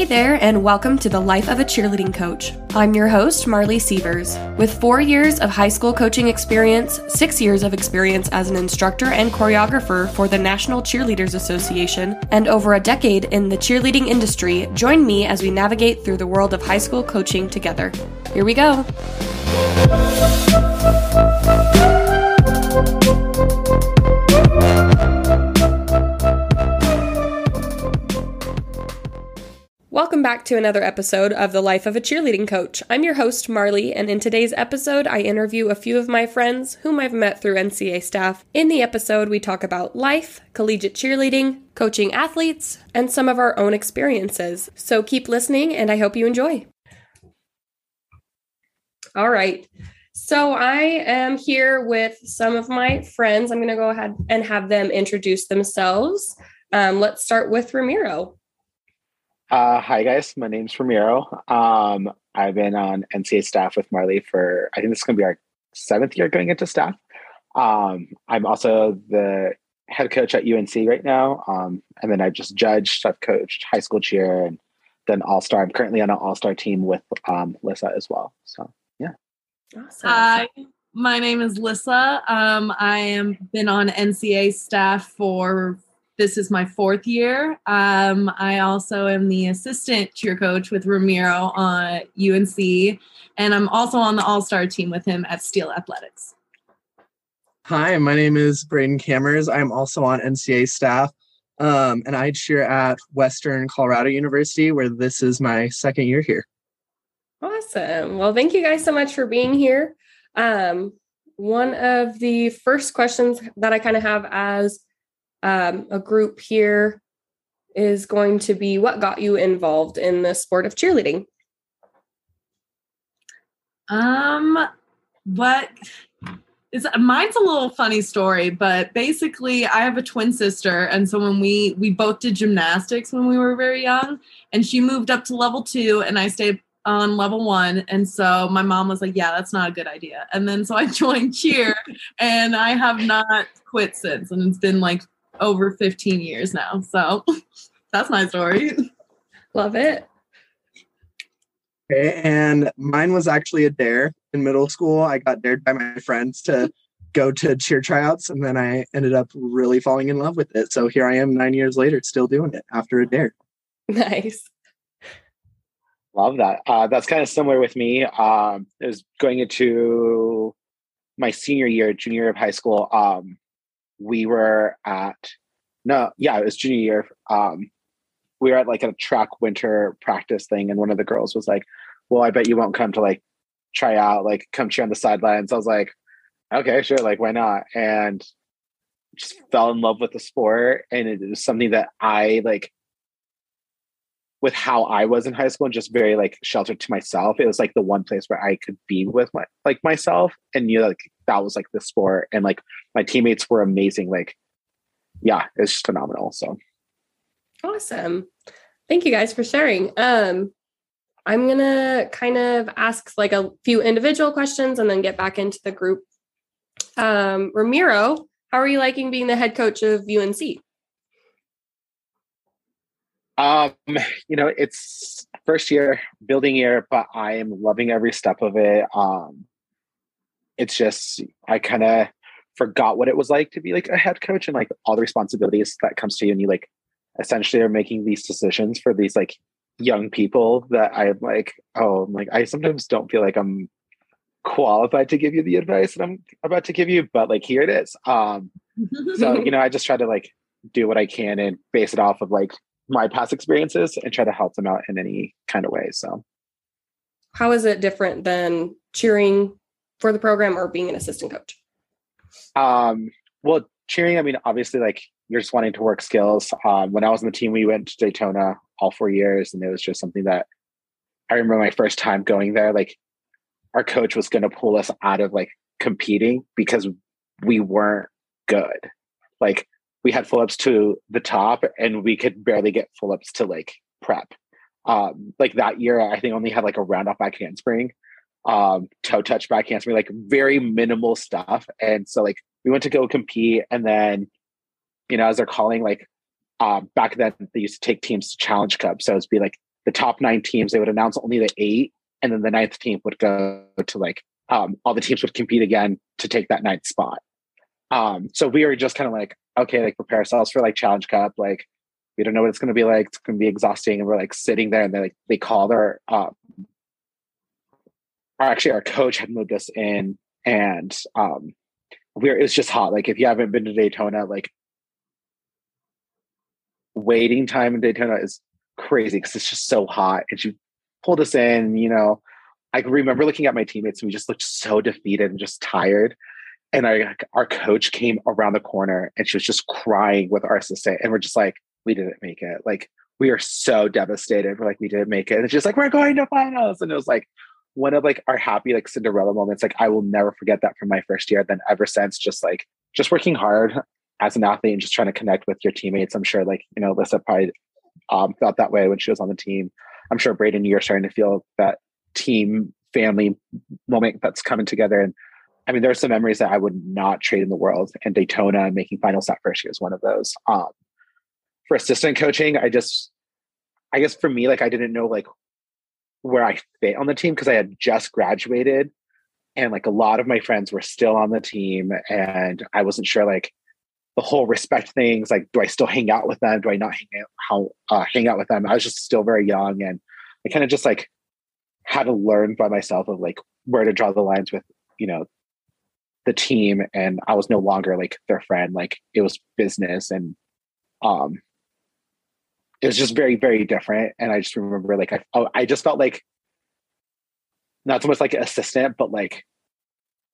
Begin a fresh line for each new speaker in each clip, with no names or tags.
Hey there, and welcome to the Life of a Cheerleading Coach. I'm your host, Marley Sievers. With four years of high school coaching experience, six years of experience as an instructor and choreographer for the National Cheerleaders Association, and over a decade in the cheerleading industry, join me as we navigate through the world of high school coaching together. Here we go. Welcome back to another episode of The Life of a Cheerleading Coach. I'm your host, Marley, and in today's episode, I interview a few of my friends whom I've met through NCA staff. In the episode, we talk about life, collegiate cheerleading, coaching athletes, and some of our own experiences. So keep listening, and I hope you enjoy. All right. So I am here with some of my friends. I'm going to go ahead and have them introduce themselves. Um, let's start with Ramiro.
Uh, hi guys, my name's Ramiro. Um, I've been on NCA staff with Marley for I think this is going to be our seventh year going into staff. Um, I'm also the head coach at UNC right now, um, and then I've just judged. I've coached high school cheer and then all star. I'm currently on an all star team with um, Lyssa as well. So yeah.
Awesome. Hi, my name is Lyssa. Um, I am been on NCA staff for this is my fourth year. Um, I also am the assistant cheer coach with Ramiro on UNC, and I'm also on the All Star team with him at Steele Athletics.
Hi, my name is Brayden Kammers. I'm also on NCA staff, um, and I cheer at Western Colorado University, where this is my second year here.
Awesome. Well, thank you guys so much for being here. Um, one of the first questions that I kind of have as um, a group here is going to be what got you involved in the sport of cheerleading?
Um, what is mine's a little funny story, but basically I have a twin sister, and so when we we both did gymnastics when we were very young, and she moved up to level two, and I stayed on level one. And so my mom was like, Yeah, that's not a good idea. And then so I joined cheer and I have not quit since. And it's been like over 15 years now. So that's my story.
Love it.
Okay, and mine was actually a dare in middle school. I got dared by my friends to go to cheer tryouts, and then I ended up really falling in love with it. So here I am nine years later, still doing it after a dare.
Nice.
Love that. Uh, that's kind of similar with me. Um, it was going into my senior year, junior year of high school. Um, we were at no, yeah, it was junior year. Um, we were at like a track winter practice thing, and one of the girls was like, "Well, I bet you won't come to like try out, like come cheer on the sidelines." I was like, "Okay, sure, like why not?" And just fell in love with the sport, and it was something that I like with how I was in high school and just very like sheltered to myself. It was like the one place where I could be with my like myself and knew like that was like the sport and like my teammates were amazing. Like, yeah, it's just phenomenal. So
awesome. Thank you guys for sharing. Um I'm gonna kind of ask like a few individual questions and then get back into the group. Um, Ramiro, how are you liking being the head coach of UNC?
Um, you know, it's first year building year, but I am loving every step of it. Um, it's just I kind of forgot what it was like to be like a head coach and like all the responsibilities that comes to you, and you like essentially are making these decisions for these like young people that I'm like, oh, I'm like I sometimes don't feel like I'm qualified to give you the advice that I'm about to give you, but like here it is. Um, so you know, I just try to like do what I can and base it off of like my past experiences and try to help them out in any kind of way. So,
how is it different than cheering for the program or being an assistant coach?
Um, well, cheering, I mean, obviously, like you're just wanting to work skills. Um, when I was on the team, we went to Daytona all four years, and it was just something that I remember my first time going there. Like, our coach was going to pull us out of like competing because we weren't good. Like, we had full ups to the top and we could barely get full ups to like prep. Um, like that year, I think only had like a round off back handspring, um, toe touch back handspring, like very minimal stuff. And so like we went to go compete and then, you know, as they're calling like um, back then they used to take teams to challenge cup. So it's be like the top nine teams, they would announce only the eight, and then the ninth team would go to like um, all the teams would compete again to take that ninth spot. Um, so we were just kind of like, okay, like prepare ourselves for like Challenge Cup. Like we don't know what it's going to be like. It's going to be exhausting, and we're like sitting there, and they like they called our, um, actually our coach had moved us in, and um, we're it's just hot. Like if you haven't been to Daytona, like waiting time in Daytona is crazy because it's just so hot. And she pulled us in, you know. I remember looking at my teammates and we just looked so defeated and just tired. And our our coach came around the corner and she was just crying with our assistant. And we're just like, we didn't make it. Like we are so devastated. We're like, we didn't make it. And just like, we're going to finals. And it was like one of like our happy like Cinderella moments. Like I will never forget that from my first year. Then ever since, just like just working hard as an athlete and just trying to connect with your teammates. I'm sure like, you know, Lyssa probably um, felt that way when she was on the team. I'm sure Brayden, you're starting to feel that team family moment that's coming together. And I mean, there are some memories that I would not trade in the world. And Daytona and making finals that first year is one of those. Um, for assistant coaching, I just, I guess for me, like I didn't know like where I fit on the team because I had just graduated, and like a lot of my friends were still on the team, and I wasn't sure like the whole respect things. Like, do I still hang out with them? Do I not hang out? How uh, hang out with them? I was just still very young, and I kind of just like had to learn by myself of like where to draw the lines with you know the team and i was no longer like their friend like it was business and um it was just very very different and i just remember like i oh, i just felt like not so much like an assistant but like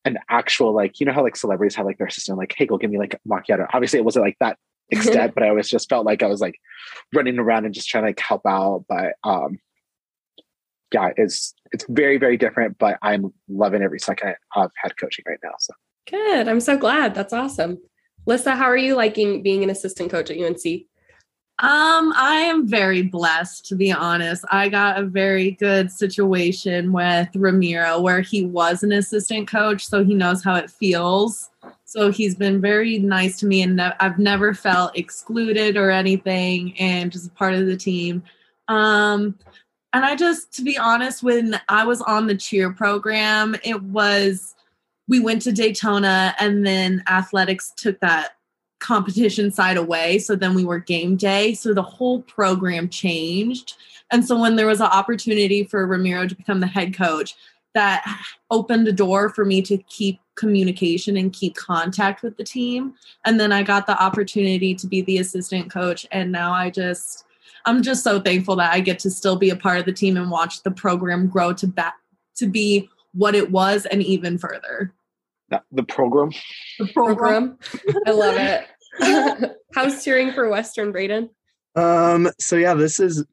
an actual like you know how like celebrities have like their assistant like hey go give me like macchiato obviously it wasn't like that extent but i always just felt like i was like running around and just trying to like help out but um yeah, it's it's very very different, but I'm loving every second of head coaching right now. So
good. I'm so glad. That's awesome. Lyssa how are you liking being an assistant coach at UNC?
Um, I am very blessed to be honest. I got a very good situation with Ramiro where he was an assistant coach, so he knows how it feels. So he's been very nice to me, and I've never felt excluded or anything, and just part of the team. Um, and I just, to be honest, when I was on the cheer program, it was, we went to Daytona and then athletics took that competition side away. So then we were game day. So the whole program changed. And so when there was an opportunity for Ramiro to become the head coach, that opened a door for me to keep communication and keep contact with the team. And then I got the opportunity to be the assistant coach. And now I just, I'm just so thankful that I get to still be a part of the team and watch the program grow to back to be what it was and even further.
The program.
The program.
I love it. How's cheering for Western, Brayden?
Um, so yeah, this is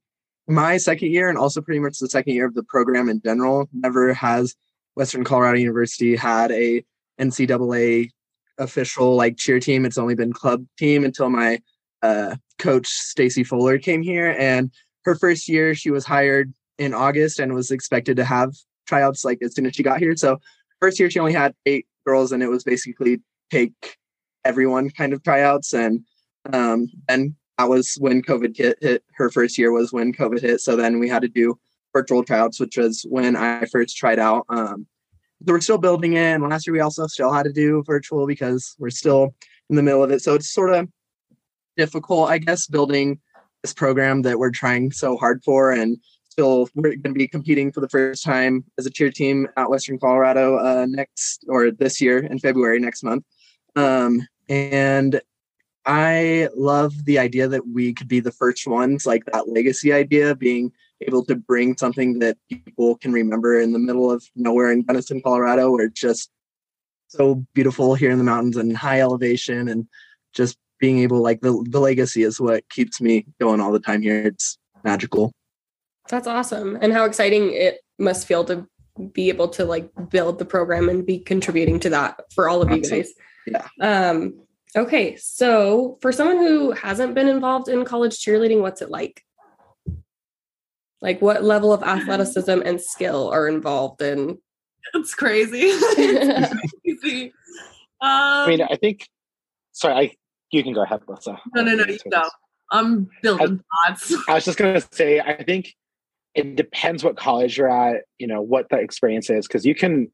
my second year and also pretty much the second year of the program in general. Never has Western Colorado University had a NCAA official like cheer team. It's only been club team until my uh, coach Stacy Fuller came here, and her first year she was hired in August and was expected to have tryouts like as soon as she got here. So first year she only had eight girls, and it was basically take everyone kind of tryouts. And um, and that was when COVID hit, hit. Her first year was when COVID hit. So then we had to do virtual tryouts, which was when I first tried out. Um, so we're still building it. And last year we also still had to do virtual because we're still in the middle of it. So it's sort of difficult, I guess, building this program that we're trying so hard for. And still, we're going to be competing for the first time as a cheer team at Western Colorado uh, next or this year in February next month. Um, and I love the idea that we could be the first ones, like that legacy idea, being able to bring something that people can remember in the middle of nowhere in Gunnison, Colorado, where it's just so beautiful here in the mountains and high elevation and just being able like the the legacy is what keeps me going all the time here. It's magical.
That's awesome. And how exciting it must feel to be able to like build the program and be contributing to that for all of you guys.
Yeah.
Um okay, so for someone who hasn't been involved in college cheerleading, what's it like? Like what level of athleticism and skill are involved in?
It's crazy. it's crazy. Um,
I mean, I think. Sorry, I you can go ahead, Lyssa.
No, no, no, you go. I'm building thoughts.
I was just gonna say, I think it depends what college you're at, you know, what the experience is, because you can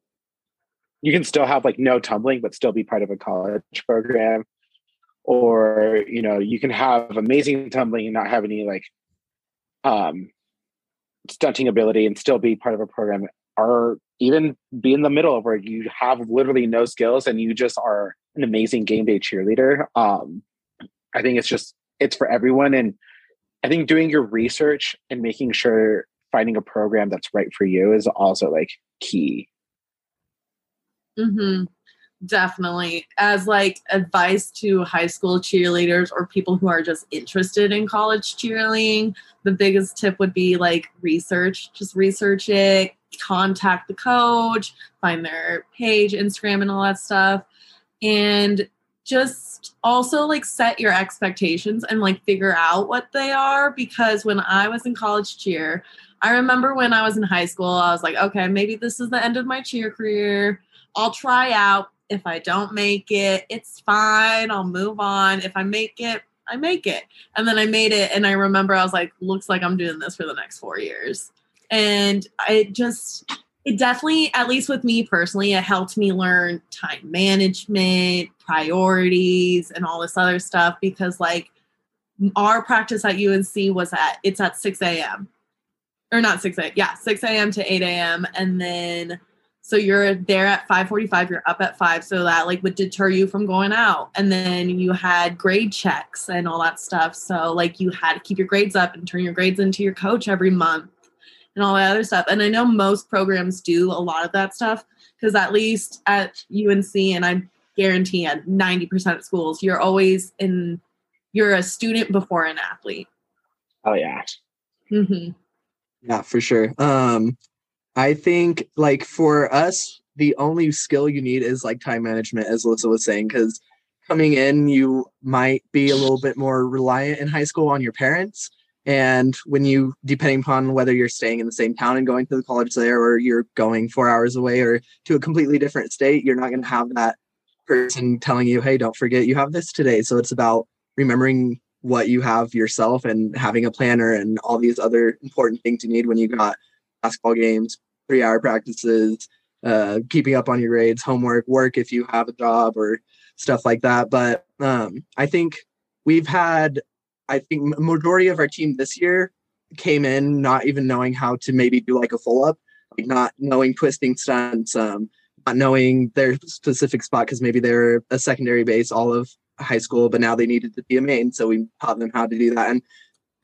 you can still have like no tumbling, but still be part of a college program. Or, you know, you can have amazing tumbling and not have any like um stunting ability and still be part of a program or even be in the middle of where you have literally no skills and you just are an amazing game day cheerleader. Um, I think it's just it's for everyone. And I think doing your research and making sure finding a program that's right for you is also like key.
Mm-hmm. Definitely. As like advice to high school cheerleaders or people who are just interested in college cheerleading, the biggest tip would be like research. Just research it, contact the coach, find their page, Instagram, and all that stuff. And just also like set your expectations and like figure out what they are because when I was in college cheer, I remember when I was in high school, I was like, okay, maybe this is the end of my cheer career. I'll try out. If I don't make it, it's fine. I'll move on. If I make it, I make it. And then I made it. And I remember I was like, looks like I'm doing this for the next four years. And I just, it definitely, at least with me personally, it helped me learn time management, priorities, and all this other stuff because, like, our practice at UNC was at it's at 6 a.m. or not 6 a.m. Yeah, 6 a.m. to 8 a.m. And then so you're there at 5:45, you're up at 5 so that like would deter you from going out. And then you had grade checks and all that stuff. So like you had to keep your grades up and turn your grades into your coach every month and all that other stuff. And I know most programs do a lot of that stuff because at least at UNC and I guarantee at 90% of schools you're always in you're a student before an athlete.
Oh yeah.
Mm Mhm.
Yeah, for sure. Um, I think like for us, the only skill you need is like time management, as Alyssa was saying, because coming in, you might be a little bit more reliant in high school on your parents. And when you, depending upon whether you're staying in the same town and going to the college there, or you're going four hours away or to a completely different state, you're not going to have that person telling you, hey, don't forget you have this today. So it's about remembering what you have yourself and having a planner and all these other important things you need when you got basketball games, three hour practices, uh, keeping up on your grades, homework, work if you have a job or stuff like that. But um, I think we've had, I think majority of our team this year came in not even knowing how to maybe do like a full up, like not knowing twisting stunts, um, not knowing their specific spot because maybe they're a secondary base all of high school, but now they needed to be a main. So we taught them how to do that. And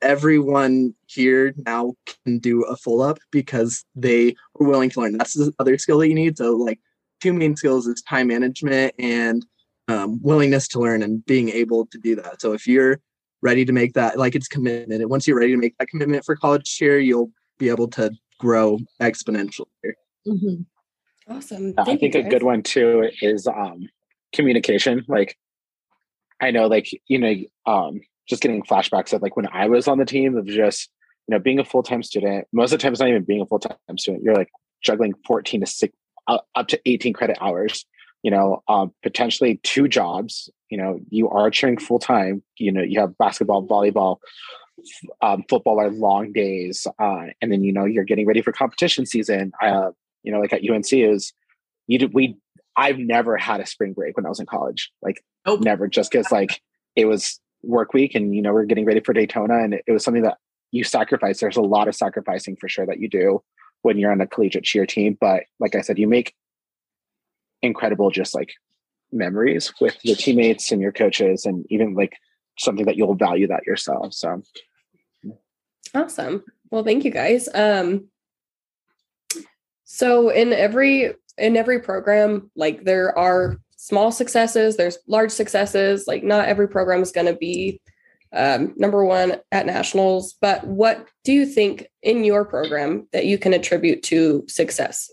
everyone here now can do a full up because they were willing to learn. That's the other skill that you need. So like two main skills is time management and um, willingness to learn and being able to do that. So if you're ready to make that, like it's commitment, and once you're ready to make that commitment for college cheer, you'll be able to grow exponentially.
Mhm.
Awesome.
I
Thank you,
think a good one too is um communication. Like I know like, you know, um just getting flashbacks of like when I was on the team of just, you know, being a full-time student, most of the time it's not even being a full-time student. You're like juggling 14 to six up to 18 credit hours, you know, um, potentially two jobs, you know, you are cheering full time, you know, you have basketball, volleyball, um, football are long days. Uh, and then, you know, you're getting ready for competition season. Uh, you know, like at UNC is you did, we, I've never had a spring break when I was in college, like
Nope.
never just cause like it was work week and, you know, we're getting ready for Daytona and it, it was something that you sacrifice. There's a lot of sacrificing for sure that you do when you're on a collegiate cheer team. But like I said, you make incredible just like memories with your teammates and your coaches and even like something that you'll value that yourself. So
Awesome. Well, thank you guys. Um so in every in every program, like there are small successes, there's large successes. Like not every program is going to be um, number one at nationals. But what do you think in your program that you can attribute to success?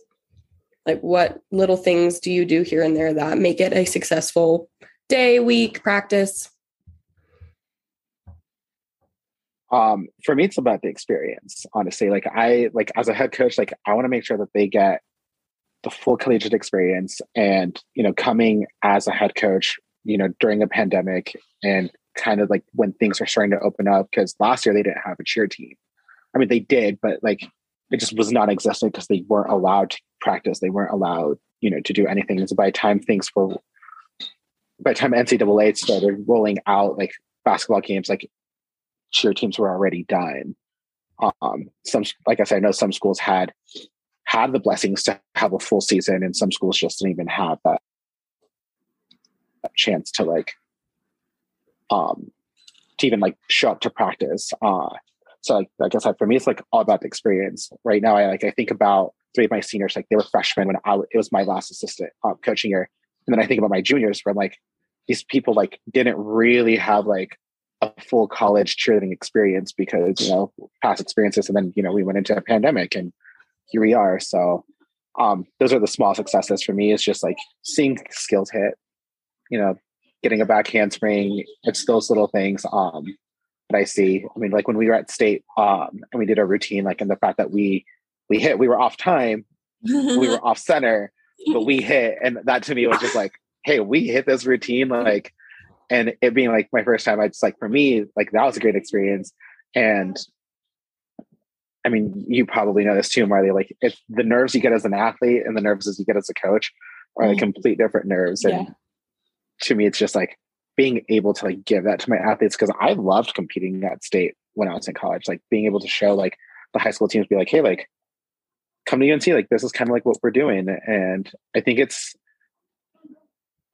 Like what little things do you do here and there that make it a successful day, week, practice?
um for me it's about the experience honestly like i like as a head coach like i want to make sure that they get the full collegiate experience and you know coming as a head coach you know during a pandemic and kind of like when things are starting to open up because last year they didn't have a cheer team I mean, they did, but like it just was not existent because they weren't allowed to practice. They weren't allowed, you know, to do anything. And so by the time things were, by the time NCAA started rolling out like basketball games, like cheer teams were already done. Um, some, like I said, I know some schools had had the blessings to have a full season, and some schools just didn't even have that, that chance to like, um, to even like show up to practice. Uh, so like, I said, for me, it's like all about the experience. Right now, I like I think about three of my seniors, like they were freshmen when I it was my last assistant um, coaching year, and then I think about my juniors, where I'm like these people like didn't really have like a full college cheerleading experience because you know past experiences and then you know we went into a pandemic and here we are. So um those are the small successes for me. It's just like seeing skills hit you know getting a back handspring it's those little things um that i see. I mean like when we were at state um and we did a routine like in the fact that we we hit we were off time we were off center but we hit and that to me was just like hey we hit this routine like and it being like my first time, I just like for me, like that was a great experience. And I mean, you probably know this too, Marley. Like it's the nerves you get as an athlete and the nerves as you get as a coach are like mm-hmm. complete different nerves. And yeah. to me, it's just like being able to like give that to my athletes because I loved competing at state when I was in college. Like being able to show like the high school teams be like, hey, like come to UNC, like this is kind of like what we're doing. And I think it's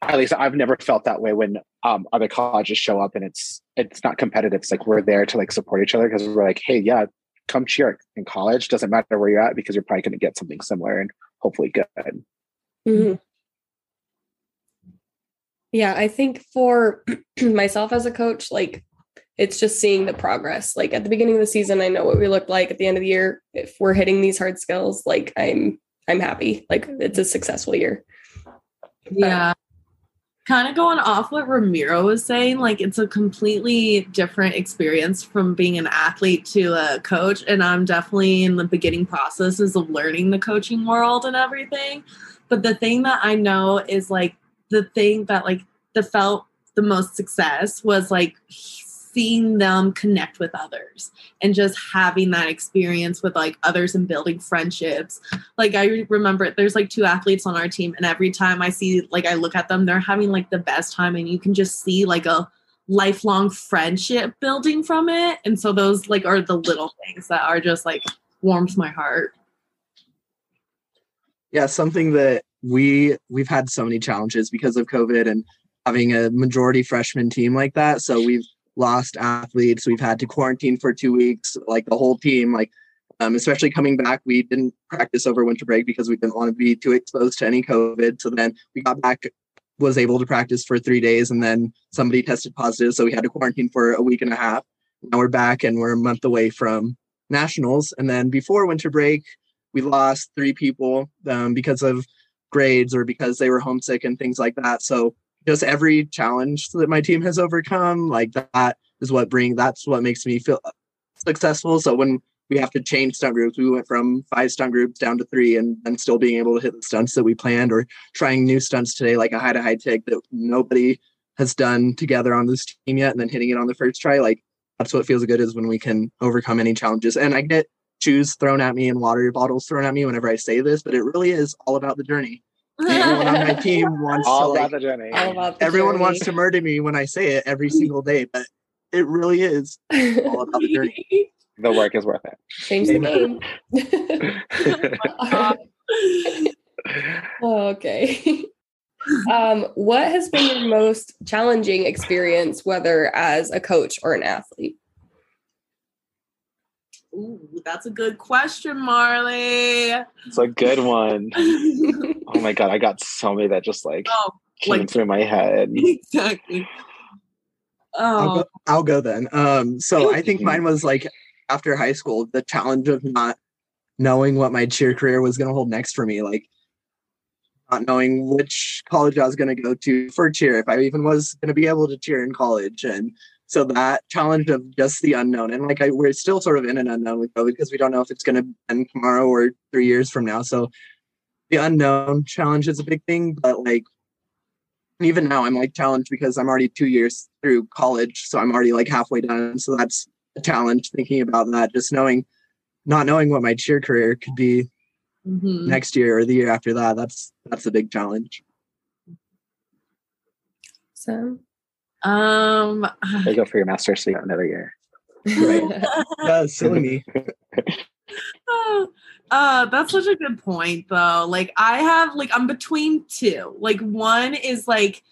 at least I've never felt that way when um, other colleges show up and it's it's not competitive. It's like we're there to like support each other because we're like, hey, yeah, come cheer in college. Doesn't matter where you're at because you're probably going to get something similar and hopefully good.
Mm-hmm. Yeah, I think for myself as a coach, like it's just seeing the progress. Like at the beginning of the season, I know what we look like. At the end of the year, if we're hitting these hard skills, like I'm I'm happy. Like it's a successful year.
Yeah kind of going off what Ramiro was saying, like it's a completely different experience from being an athlete to a coach. And I'm definitely in the beginning processes of learning the coaching world and everything. But the thing that I know is like the thing that like the felt the most success was like seeing them connect with others and just having that experience with like others and building friendships. Like I remember there's like two athletes on our team and every time I see like I look at them they're having like the best time and you can just see like a lifelong friendship building from it. And so those like are the little things that are just like warms my heart.
Yeah, something that we we've had so many challenges because of COVID and having a majority freshman team like that. So we've lost athletes. We've had to quarantine for two weeks, like the whole team. Like, um, especially coming back, we didn't practice over winter break because we didn't want to be too exposed to any COVID. So then we got back, was able to practice for three days, and then somebody tested positive, so we had to quarantine for a week and a half. Now we're back, and we're a month away from nationals. And then before winter break, we lost three people um, because of grades or because they were homesick and things like that. So just every challenge that my team has overcome like that is what bring that's what makes me feel successful. So when we have to change stunt groups we went from five stunt groups down to three and then still being able to hit the stunts that we planned or trying new stunts today like a high to high take that nobody has done together on this team yet and then hitting it on the first try like that's what feels good is when we can overcome any challenges. And i get shoes thrown at me and water bottles thrown at me whenever i say this but it really is all about the journey everyone on my team wants
all
to
about the journey.
About the everyone journey. wants to murder me when I say it every single day, but it really is all about the journey.
The work is worth it.
Change the game. okay. Um, what has been your most challenging experience, whether as a coach or an athlete?
Ooh, that's a good question, Marley.
It's a good one. oh my god, I got so many that just like oh, came like, through my head.
Exactly.
Oh. I'll go, I'll go then. Um, so I think mine was like after high school, the challenge of not knowing what my cheer career was going to hold next for me, like not knowing which college I was going to go to for cheer, if I even was going to be able to cheer in college, and so that challenge of just the unknown, and like I, we're still sort of in an unknown with COVID because we don't know if it's going to end tomorrow or three years from now. So the unknown challenge is a big thing, but like even now I'm like challenged because I'm already two years through college, so I'm already like halfway done. So that's a challenge thinking about that. Just knowing not knowing what my cheer career could be
Mhm.
next year or the year after that, that's that's a big challenge.
So,
Um,
They go for your master's so you got another year.
Yeah, silly me.
uh, that's such a good point, though. Like, I have like I'm between two. Like, one is like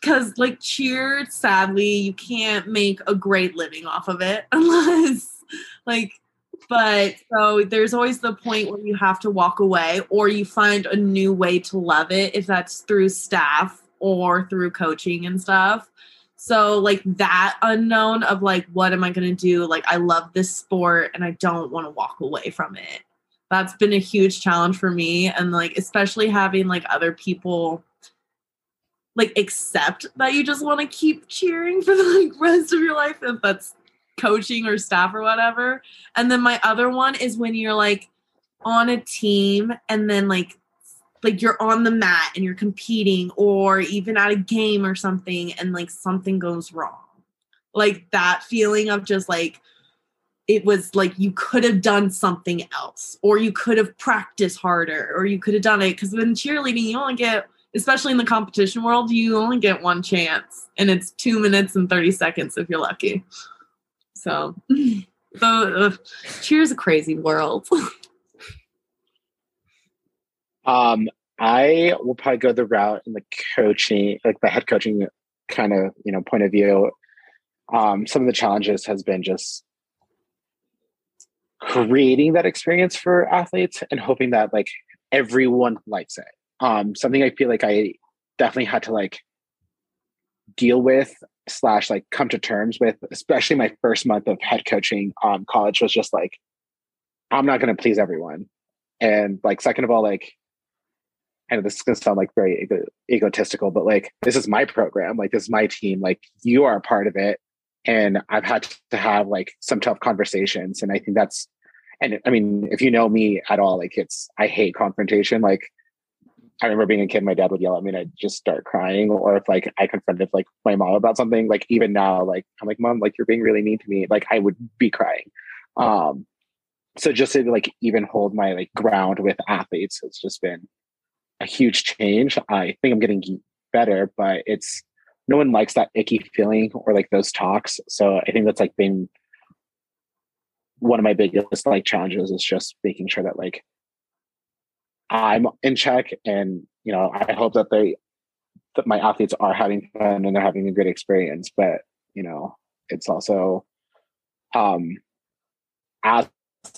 because like cheer, sadly, you can't make a great living off of it unless like. But so there's always the point where you have to walk away, or you find a new way to love it, if that's through staff or through coaching and stuff. So like that unknown of like what am I going to do? Like I love this sport and I don't want to walk away from it. That's been a huge challenge for me and like especially having like other people like accept that you just want to keep cheering for the like rest of your life if that's coaching or staff or whatever. And then my other one is when you're like on a team and then like like you're on the mat and you're competing or even at a game or something and like something goes wrong. Like that feeling of just like it was like you could have done something else or you could have practiced harder or you could have done it. Because in cheerleading you only get especially in the competition world you only get one chance and it's two minutes and 30 seconds if you're lucky. So so uh, cheer's a crazy world.
Um, I will probably go the route in the coaching, like the head coaching kind of you know point of view. Um, some of the challenges has been just creating that experience for athletes and hoping that like everyone likes it. Um, something I feel like I definitely had to like deal with slash like come to terms with, especially my first month of head coaching um college was just like, I'm not gonna please everyone. And like second of all, like Know this is gonna sound like very ego- egotistical, but like this is my program, like this is my team, like you are a part of it. And I've had to have like some tough conversations. And I think that's and I mean, if you know me at all, like it's I hate confrontation. Like I remember being a kid, my dad would yell at me and I'd just start crying. Or if like I confronted like my mom about something, like even now, like I'm like, Mom, like you're being really mean to me. Like I would be crying. Um so just to like even hold my like ground with athletes has just been a huge change. I think I'm getting better, but it's no one likes that icky feeling or like those talks. So I think that's like been one of my biggest like challenges is just making sure that like I'm in check and you know I hope that they that my athletes are having fun and they're having a good experience but you know it's also um as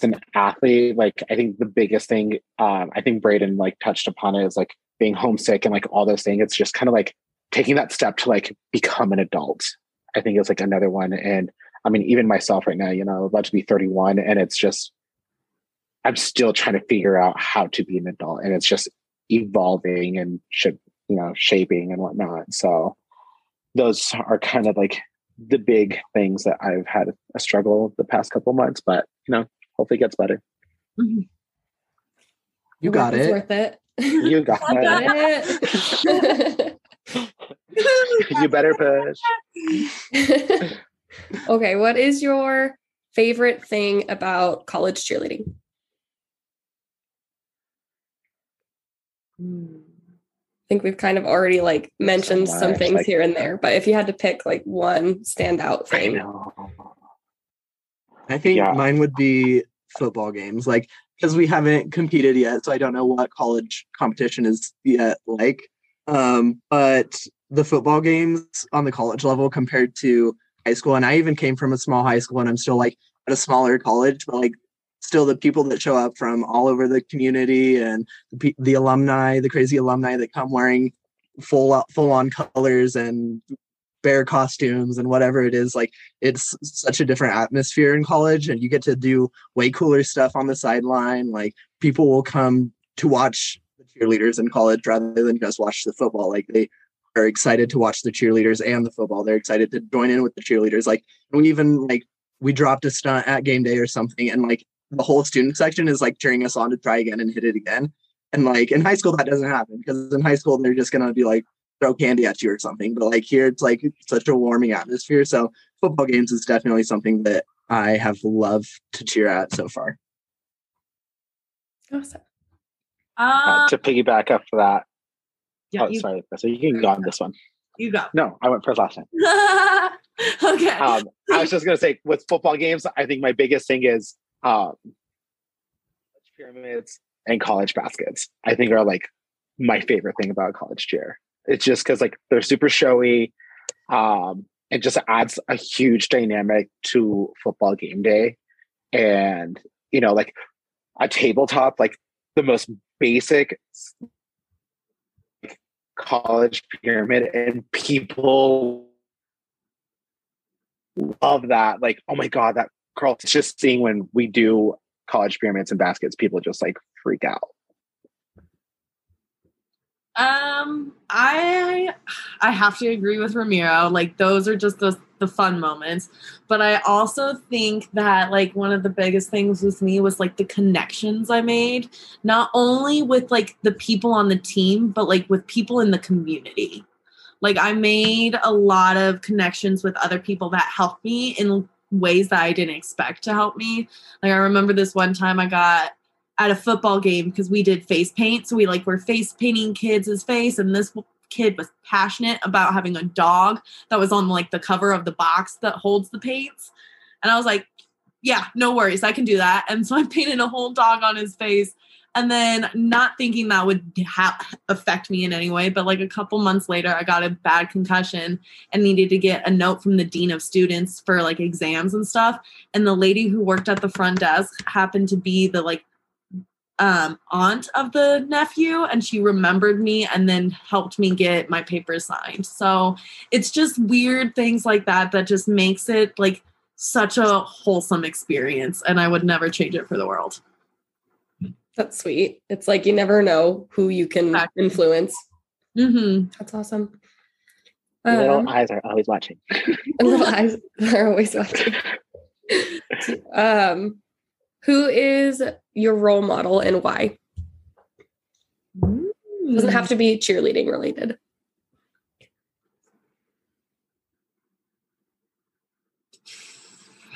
an athlete like I think the biggest thing um I think Brayden like touched upon it is like being homesick and like all those things it's just kind of like taking that step to like become an adult I think is like another one and I mean, even myself right now, you know, I'm about to be 31, and it's just, I'm still trying to figure out how to be an adult, and it's just evolving and should, you know, shaping and whatnot. So, those are kind of like the big things that I've had a struggle the past couple months, but you know, hopefully it gets better.
You got
it's
it.
worth it.
You got
got
it.
it.
you better push.
okay, what is your favorite thing about college cheerleading?
Hmm.
I think we've kind of already like mentioned
So
some things
like-
here and there, but if you had to pick like one standout
I
thing,
know.
I think
Yeah.
mine would be football games, like because we haven't competed yet, so I don't know what college competition is yet like. Um, but the football games on the college level compared to high school, and I even came from a small high school, and I'm still like at a smaller college, but like still the people that show up from all over the community and the, the alumni, the crazy alumni that come wearing full full on colors and bear costumes and whatever it is like it's such a different atmosphere in college and you get to do way cooler stuff on the sideline like people will come to watch the cheerleaders in college rather than just watch the football like they are excited to watch the cheerleaders and the football they're excited to join in with the cheerleaders like we even like we dropped a stunt at game day or something and like the whole student section is like cheering us on to try again and hit it again and like in high school that doesn't happen because in high school they're just gonna be like throw candy at you or something. But like here, it's like such a warming atmosphere. So football games is definitely something that I have loved to cheer at so far.
Awesome.
Uh,
Uh,
to piggyback up for that.
yeah,
oh,
you,
sorry. So you can go on this one.
you go.
No, I went first last time.
okay.
Um, I was just gonna say with football games, I think my biggest thing is um, pyramids and college baskets. I think are like my favorite thing about college cheer. It's just because like they're super showy. Um, it just adds a huge dynamic to football game day, and you know, like a tabletop, like the most basic college pyramid, and people love that. Like, oh my god, that girl! It's just seeing when we do college pyramids and baskets, people just like freak out.
Um, I I have to agree with Ramiro. Like those are just the the fun moments. But I also think that like one of the biggest things with me was like the connections I made, not only with like the people on the team, but like with people in the community. Like I made a lot of connections with other people that helped me in ways that I didn't expect to help me. Like I remember this one time I got at a football game because we did face paint. So we like were face painting kids' face, and this kid was passionate about having a dog that was on like the cover of the box that holds the paints. And I was like, yeah, no worries, I can do that. And so I painted a whole dog on his face. And then not thinking that would ha- affect me in any way, but like a couple months later, I got a bad concussion and needed to get a note from the dean of students for like exams and stuff. And the lady who worked at the front desk happened to be the like um, aunt of the nephew and she remembered me and then helped me get my papers signed. So it's just weird things like that that just makes it like such a wholesome experience. And I would never change it for the world.
That's sweet. It's like you never know who you can
Exactly.
influence.
Mm-hmm.
That's awesome.
Little
Um,
eyes are always watching.
little eyes are always watching. um, who is your role model and why? It doesn't have to be cheerleading related.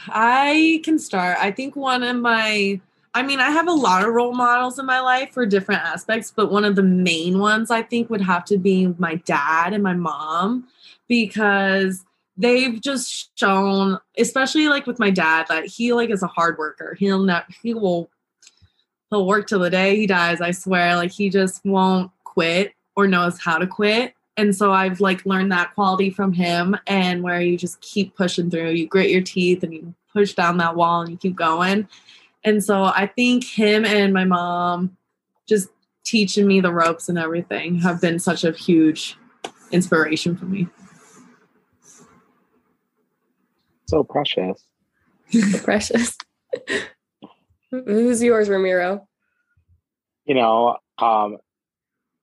I can start. I think one of my, I mean, I have a lot of role models in my life for different aspects, but one of the main ones I think would have to be my dad and my mom because they've just shown, especially like with my dad, that he like is a hard worker. He'll not, he will, he'll work till the day he dies. I swear, like he just won't quit or knows how to quit. And so I've like learned that quality from him and where you just keep pushing through, you grit your teeth and you push down that wall and you keep going. And so I think him and my mom just teaching me the ropes and everything have been such a huge inspiration for me.
So precious.
So precious. Who's yours, Ramiro?
You know, um,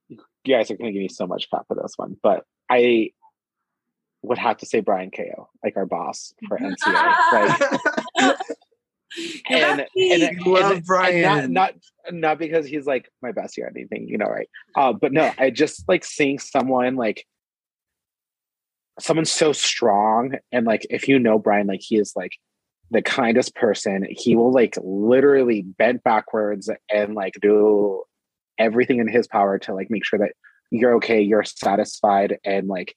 you guys are going to give me so much crap for this one, but I would have to say Brian Ko, like our boss for NCA. Like, and, and, and,
Love
and
Brian.
not not not because he's like my bestie or anything, you know, right? Uh, but no, I just like seeing someone like someone so strong, and like if you know Brian, like he is like the kindest person. He will like literally bend backwards and like do everything in his power to like make sure that you're okay, you're satisfied, and like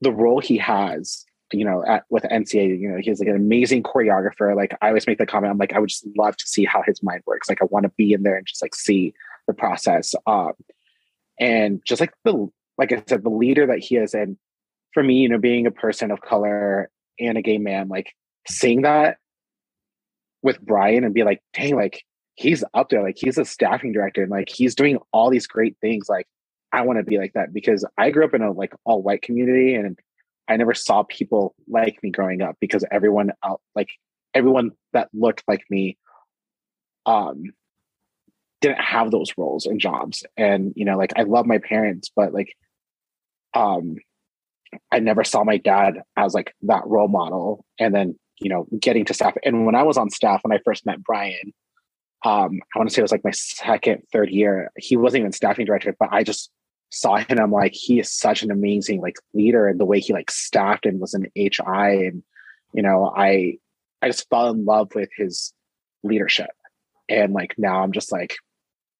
the role he has you know, at with NCA, you know, he's like an amazing choreographer. Like I always make the comment, I'm like, I would just love to see how his mind works. Like I want to be in there and just like see the process. Um, and just like the like I said, the leader that he is, and for me, you know, being a person of color and a gay man, like seeing that with Brian and be like, dang, like he's up there, like he's a staffing director and like he's doing all these great things. Like I want to be like that because I grew up in a like all white community and I never saw people like me growing up because everyone out like everyone that looked like me um didn't have those roles and jobs and you know like I love my parents but like um I never saw my dad as like that role model and then you know getting to staff and when I was on staff when I first met Brian um I want to say it was like my second third year he wasn't even staffing director but I just saw him and I'm like, he is such an amazing like leader and the way he like staffed and was an HI and you know, I I just fell in love with his leadership. And like now I'm just like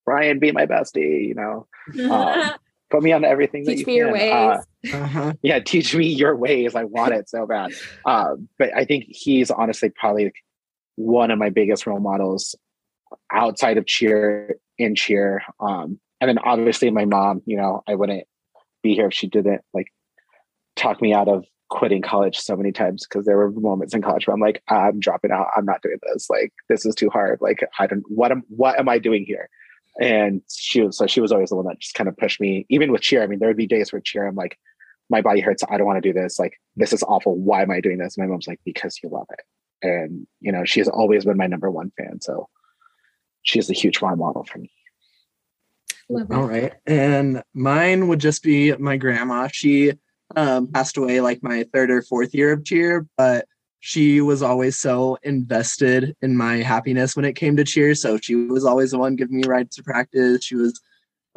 Brian, be my bestie. You know, um, put me on everything.
Teach
that
me
you
your ways.
Uh,
Uh-huh.
yeah, teach me your ways. I want it so bad. Um, but I think he's honestly probably one of my biggest role models outside of cheer in cheer. Um, and then obviously my mom, you know, I wouldn't be here if she didn't like talk me out of quitting college so many times because there were moments in college where I'm like, I'm dropping out. I'm not doing this. Like, this is too hard. Like, I don't, what am, what am I doing here? And she was, so she was always the one that just kind of pushed me, even with cheer. I mean, there would be days where cheer, I'm like, my body hurts. I don't want to do this. Like, this is awful. Why am I doing this? My mom's like, because you love it. And, you know, she's always been my number one fan. So she's a huge role model for me.
Love.
All right. And mine would just be my grandma. She um, passed away like my third or fourth year of cheer, but she was always so invested in my happiness when it came to cheer. So she was always the one giving me rides to practice. She was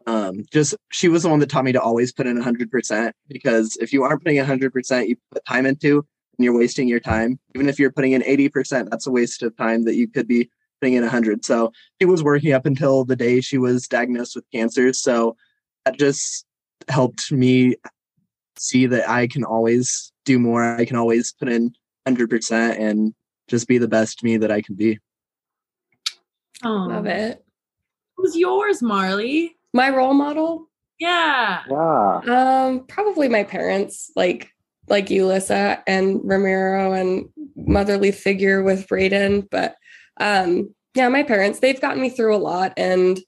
um, just, she was the one that taught me to always put in 100% because if you aren't putting 100%, you put time into and you're wasting your time. Even if you're putting in 80%, that's a waste of time that you could be putting in 100. So she was working up until the day she was diagnosed with cancer. So that just helped me see that I can always do more. I can always put in 100% and just be the best me that I can be.
Oh,
Love it.
Who's yours, Marley?
My role model,
Yeah.
Yeah.
um, probably my parents, like like you, Lyssa, and Ramiro, and motherly figure with Brayden. But um, yeah, my parents, they've gotten me through a lot, and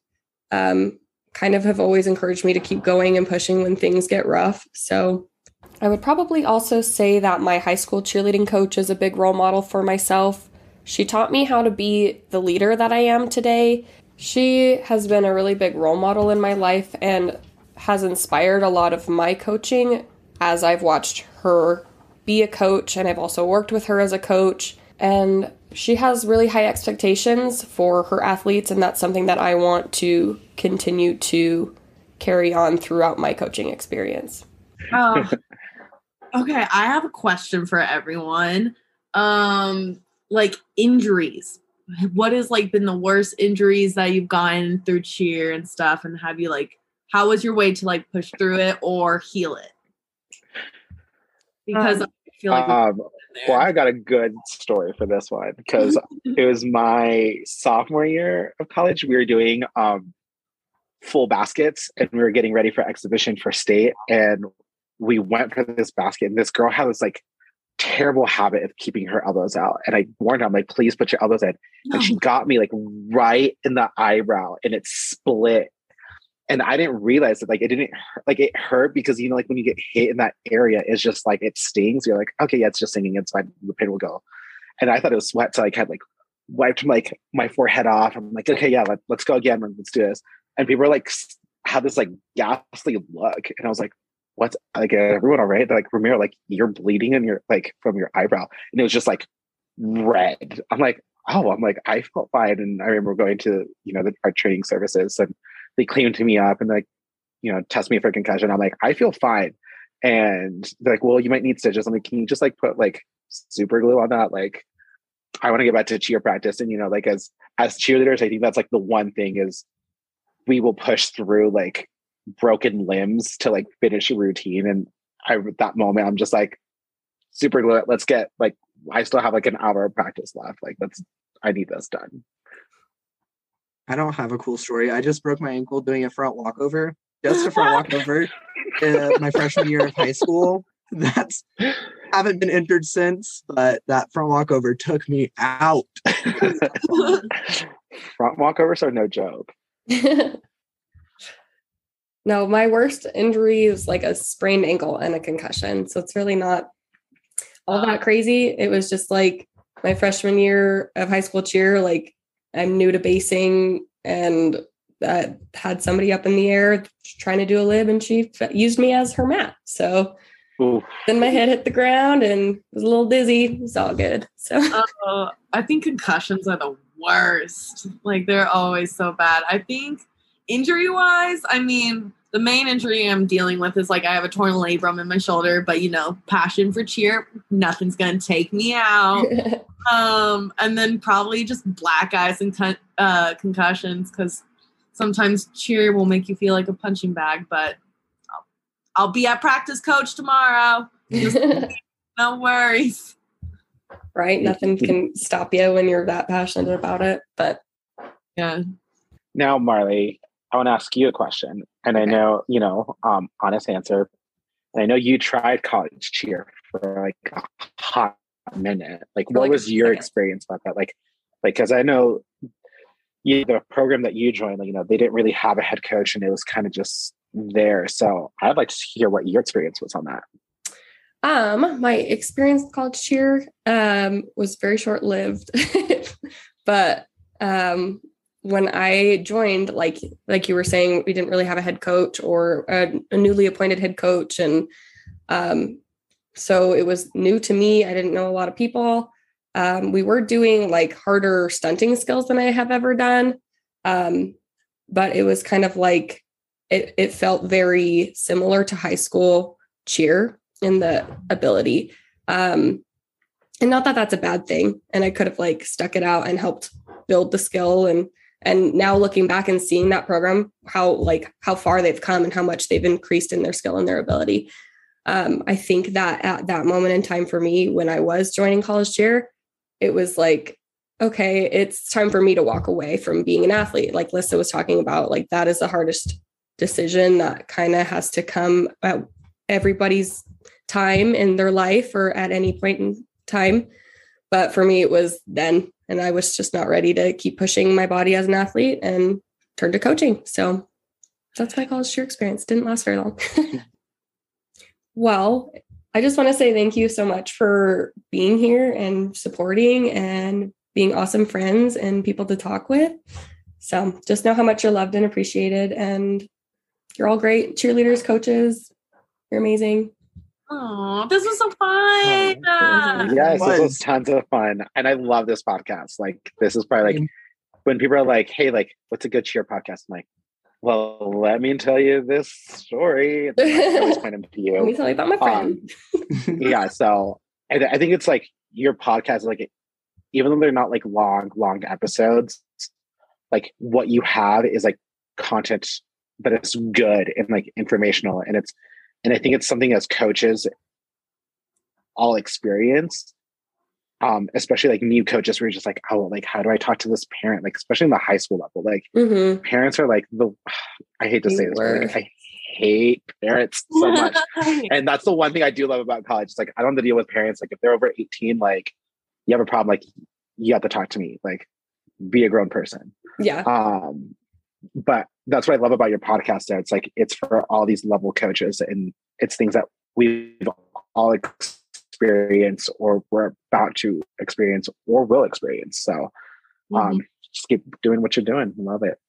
um, kind of have always encouraged me to keep going and pushing when things get rough. So I would probably also say that my high school cheerleading coach is a big role model for myself. She taught me how to be the leader that I am today. She has been a really big role model in my life and has inspired a lot of my coaching as I've watched her be a coach and I've also worked with her as a coach. And she has really high expectations for her athletes, and that's something that I want to continue to carry on throughout my coaching experience.
Oh. okay, I have a question for everyone. Um, like injuries. What has like been the worst injuries that you've gotten through cheer and stuff? And have you like how was your way to like push through it or heal it? Because
Um,
I feel like
Um, well. I got a good story for this one because it was my sophomore year of college. We were doing um, full baskets and we were getting ready for exhibition for state. And we went for this basket, and this girl had this like terrible habit of keeping her elbows out. And I warned her, I'm like, please put your elbows in.
No.
And she got me like right in the eyebrow and it split. And I didn't realize that like it didn't like it hurt because you know, like when you get hit in that area, it's just like it stings. You're like, okay, yeah, it's just stinging, it's fine, the pain will go. And I thought it was sweat, so I kind of like wiped like my forehead off. I'm like, okay, yeah, let, let's go again, let's do this. And people were like had this like ghastly look, and I was like, what's like everyone all right? They're like, Ramiro, like you're bleeding and you're like from your eyebrow, and it was just like red. I'm like, oh, I'm like, I felt fine. And I remember going to, you know, the, our training services and they cleaned me up and like, you know, test me for concussion. I'm like, I feel fine. And they're like, well, you might need stitches. I'm like, can you just like put like super glue on that? Like, I want to get back to cheer practice. And, you know, like as, as cheerleaders, I think that's like the one thing is we will push through like broken limbs to like finish a routine. And I, at that moment, I'm just like, super glue it. Let's get like, I still have like an hour of practice left. Like, let's, I need this done.
I don't have a cool story. I just broke my ankle doing a front walkover, just a front walkover, uh, my freshman year of high school. That's haven't been injured since, but that front walkover took me out.
Front walkovers are no joke.
no, my worst injury is like a sprained ankle and a concussion. So it's really not all that ah. crazy. It was just like my freshman year of high school cheer. Like I'm new to basing and that had somebody up in the air trying to do a lib and she used me as her mat. So
Ooh,
then my head hit the ground and was a little dizzy. It was all good. So
Oh, I think concussions are the worst. Like they're always so bad. I think injury wise, I mean, the main injury I'm dealing with is like I have a torn labrum in my shoulder, but you know, passion for cheer, nothing's gonna take me out. um, and then probably just black eyes and con- uh, concussions because sometimes cheer will make you feel like a punching bag, but I'll, I'll be at practice coach tomorrow. Just- no worries.
right? Nothing can stop you when you're that passionate about it. But
Yeah.
Now, Marley, I want to ask you a question, and I know you know, um, honest answer. And I know you tried college cheer for like a hot minute. Like, what
like
was your
second.
experience about that? Like, like because I know you, the program that you joined, like, you know, they didn't really have a head coach, and it was kind of just there. So, I'd like to hear what your experience was on that.
Um, my experience with college cheer um was very short lived, but um, when I joined, like like you were saying, we didn't really have a head coach or a, a newly appointed head coach, and um, so it was new to me. I didn't know a lot of people. Um, we were doing like harder stunting skills than I have ever done, um, but it was kind of like it. It felt very similar to high school cheer in the ability. Um, and not that that's a bad thing. And I could have like stuck it out and helped build the skill. And and now looking back and seeing that program, how like how far they've come and how much they've increased in their skill and their ability. Um, I think that at that moment in time for me, when I was joining college cheer, it was like, okay, it's time for me to walk away from being an athlete. Like Lyssa was talking about, like that is the hardest decision that kind of has to come at everybody's time in their life or at any point in time. But for me, it was then, and I was just not ready to keep pushing my body as an athlete and turned to coaching. So that's my college cheer experience. Didn't last very long. well, I just want to say thank you so much for being here and supporting and being awesome friends and people to talk with. So just know how much you're loved and appreciated. And you're all great cheerleaders, coaches. You're amazing.
Oh, this was so fun.
Oh,
Yes, this was
was.
tons of fun, and I love this podcast. Like, this is probably like when people are like, "Hey, like, what's a good cheer podcast?" I'm like, "Well, let me tell you this story." And I always point them to
Let me
you.
tell you about my um, friend.
yeah, so and I think it's like your podcast, is like, even though they're not like long, long episodes, like what you have is like content that is good and like informational, and it's and I think it's something as coaches all experience um especially like new coaches where you're just like oh like how do i talk to this parent? Like especially in the high school level like
hmm
parents are like the i hate to say this but like, i hate parents so much. And that's the one thing i do love about college it's like i don't have to deal with parents like if they're over 18 like you have a problem like you have to talk to me like be a grown person.
Yeah.
um but that's what i love about your podcast there it's like it's for all these level coaches and it's things that we've all experienced or we're about to experience or will experience. So um just keep doing what you're doing. Love it.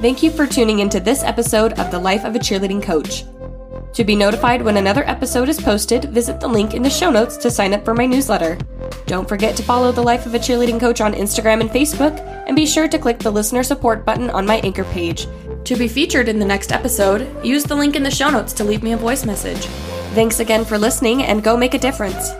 Thank you for tuning into this episode of The Life of a Cheerleading Coach. To be notified when another episode is posted, visit the link in the show notes to sign up for my newsletter. Don't forget to follow The Life of a Cheerleading Coach on Instagram and Facebook, and be sure to click the listener support button on my anchor page. To be featured in the next episode, use the link in the show notes to leave me a voice message. Thanks again for listening, and go make a difference.